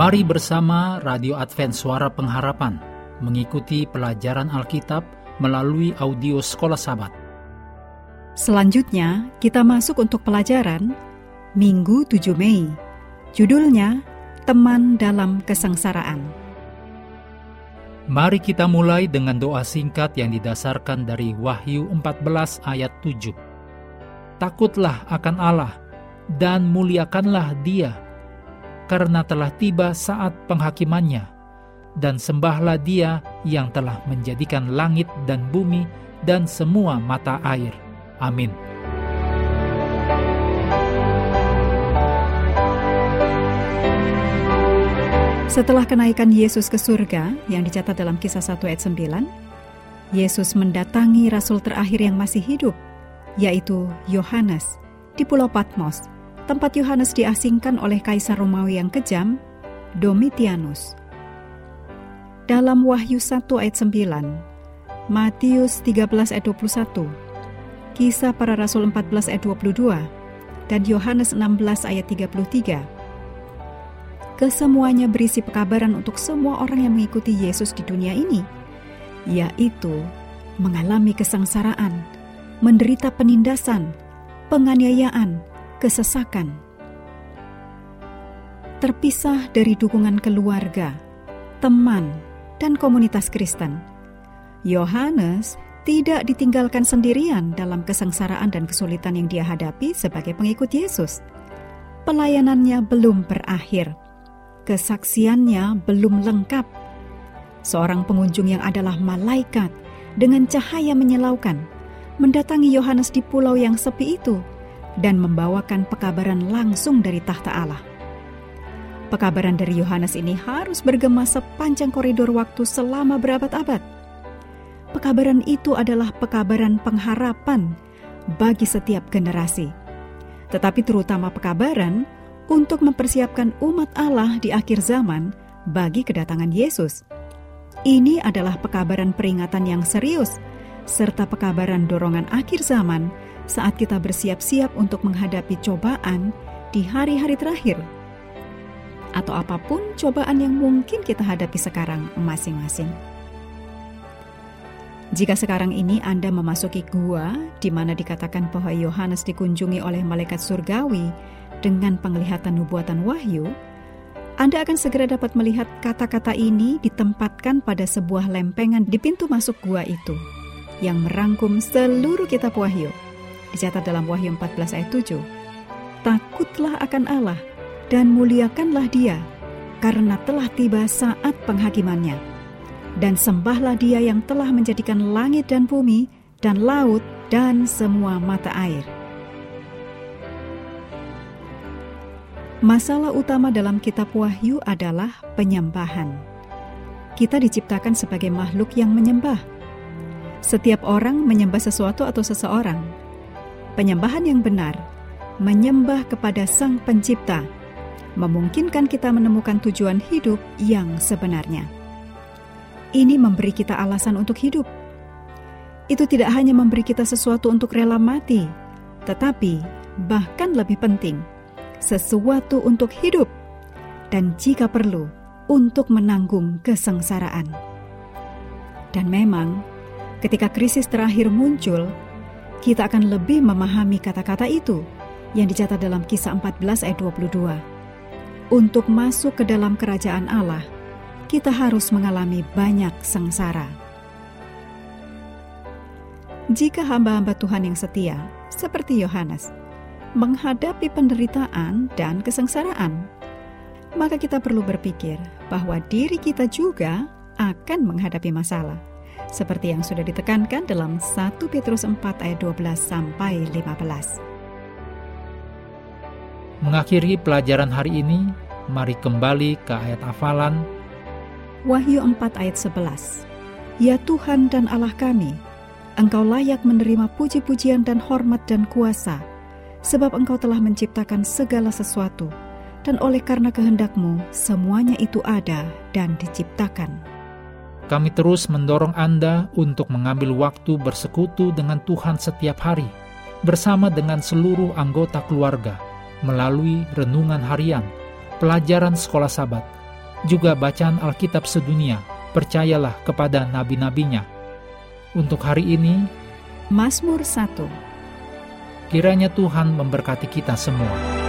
Mari bersama Radio Advent Suara Pengharapan mengikuti pelajaran Alkitab melalui audio Sekolah Sabat. Selanjutnya, kita masuk untuk pelajaran Minggu 7 Mei. Judulnya Teman dalam Kesengsaraan. Mari kita mulai dengan doa singkat yang didasarkan dari Wahyu 14 ayat 7. Takutlah akan Allah dan muliakanlah Dia karena telah tiba saat penghakimannya, dan sembahlah dia yang telah menjadikan langit dan bumi dan semua mata air. Amin. Setelah kenaikan Yesus ke surga yang dicatat dalam kisah 1 ayat 9, Yesus mendatangi rasul terakhir yang masih hidup, yaitu Yohanes, di Pulau Patmos, tempat Yohanes diasingkan oleh Kaisar Romawi yang kejam, Domitianus. Dalam Wahyu 1 ayat 9, Matius 13 ayat 21, Kisah para Rasul 14 ayat 22, dan Yohanes 16 ayat 33. Kesemuanya berisi pekabaran untuk semua orang yang mengikuti Yesus di dunia ini, yaitu mengalami kesengsaraan, menderita penindasan, penganiayaan, kesesakan. Terpisah dari dukungan keluarga, teman, dan komunitas Kristen, Yohanes tidak ditinggalkan sendirian dalam kesengsaraan dan kesulitan yang dia hadapi sebagai pengikut Yesus. Pelayanannya belum berakhir, kesaksiannya belum lengkap. Seorang pengunjung yang adalah malaikat dengan cahaya menyilaukan mendatangi Yohanes di pulau yang sepi itu dan membawakan pekabaran langsung dari tahta Allah. Pekabaran dari Yohanes ini harus bergema sepanjang koridor waktu selama berabad-abad. Pekabaran itu adalah pekabaran pengharapan bagi setiap generasi, tetapi terutama pekabaran untuk mempersiapkan umat Allah di akhir zaman bagi kedatangan Yesus. Ini adalah pekabaran peringatan yang serius, serta pekabaran dorongan akhir zaman saat kita bersiap-siap untuk menghadapi cobaan di hari-hari terakhir, atau apa pun cobaan yang mungkin kita hadapi sekarang masing-masing. Jika sekarang ini Anda memasuki gua di mana dikatakan bahwa Yohanes dikunjungi oleh malaikat surgawi dengan penglihatan nubuatan wahyu, Anda akan segera dapat melihat kata-kata ini ditempatkan pada sebuah lempengan di pintu masuk gua itu yang merangkum seluruh kitab wahyu dicatat dalam Wahyu 14 ayat 7. Takutlah akan Allah dan muliakanlah dia, karena telah tiba saat penghakimannya. Dan sembahlah dia yang telah menjadikan langit dan bumi, dan laut, dan semua mata air. Masalah utama dalam kitab Wahyu adalah penyembahan. Kita diciptakan sebagai makhluk yang menyembah. Setiap orang menyembah sesuatu atau seseorang, Penyembahan yang benar menyembah kepada Sang Pencipta, memungkinkan kita menemukan tujuan hidup yang sebenarnya. Ini memberi kita alasan untuk hidup. Itu tidak hanya memberi kita sesuatu untuk rela mati, tetapi bahkan lebih penting, sesuatu untuk hidup, dan jika perlu, untuk menanggung kesengsaraan. Dan memang, ketika krisis terakhir muncul, kita akan lebih memahami kata-kata itu yang dicatat dalam kisah 14 ayat 22. Untuk masuk ke dalam kerajaan Allah, kita harus mengalami banyak sengsara. Jika hamba-hamba Tuhan yang setia, seperti Yohanes, menghadapi penderitaan dan kesengsaraan, maka kita perlu berpikir bahwa diri kita juga akan menghadapi masalah seperti yang sudah ditekankan dalam 1 Petrus 4 ayat 12 sampai 15. Mengakhiri pelajaran hari ini, mari kembali ke ayat hafalan Wahyu 4 ayat 11. Ya Tuhan dan Allah kami, Engkau layak menerima puji-pujian dan hormat dan kuasa, sebab Engkau telah menciptakan segala sesuatu, dan oleh karena kehendakmu semuanya itu ada dan diciptakan. Kami terus mendorong Anda untuk mengambil waktu bersekutu dengan Tuhan setiap hari, bersama dengan seluruh anggota keluarga, melalui renungan harian, pelajaran sekolah sabat, juga bacaan Alkitab sedunia, percayalah kepada nabi-nabinya. Untuk hari ini, Mazmur 1 kiranya Tuhan memberkati kita semua.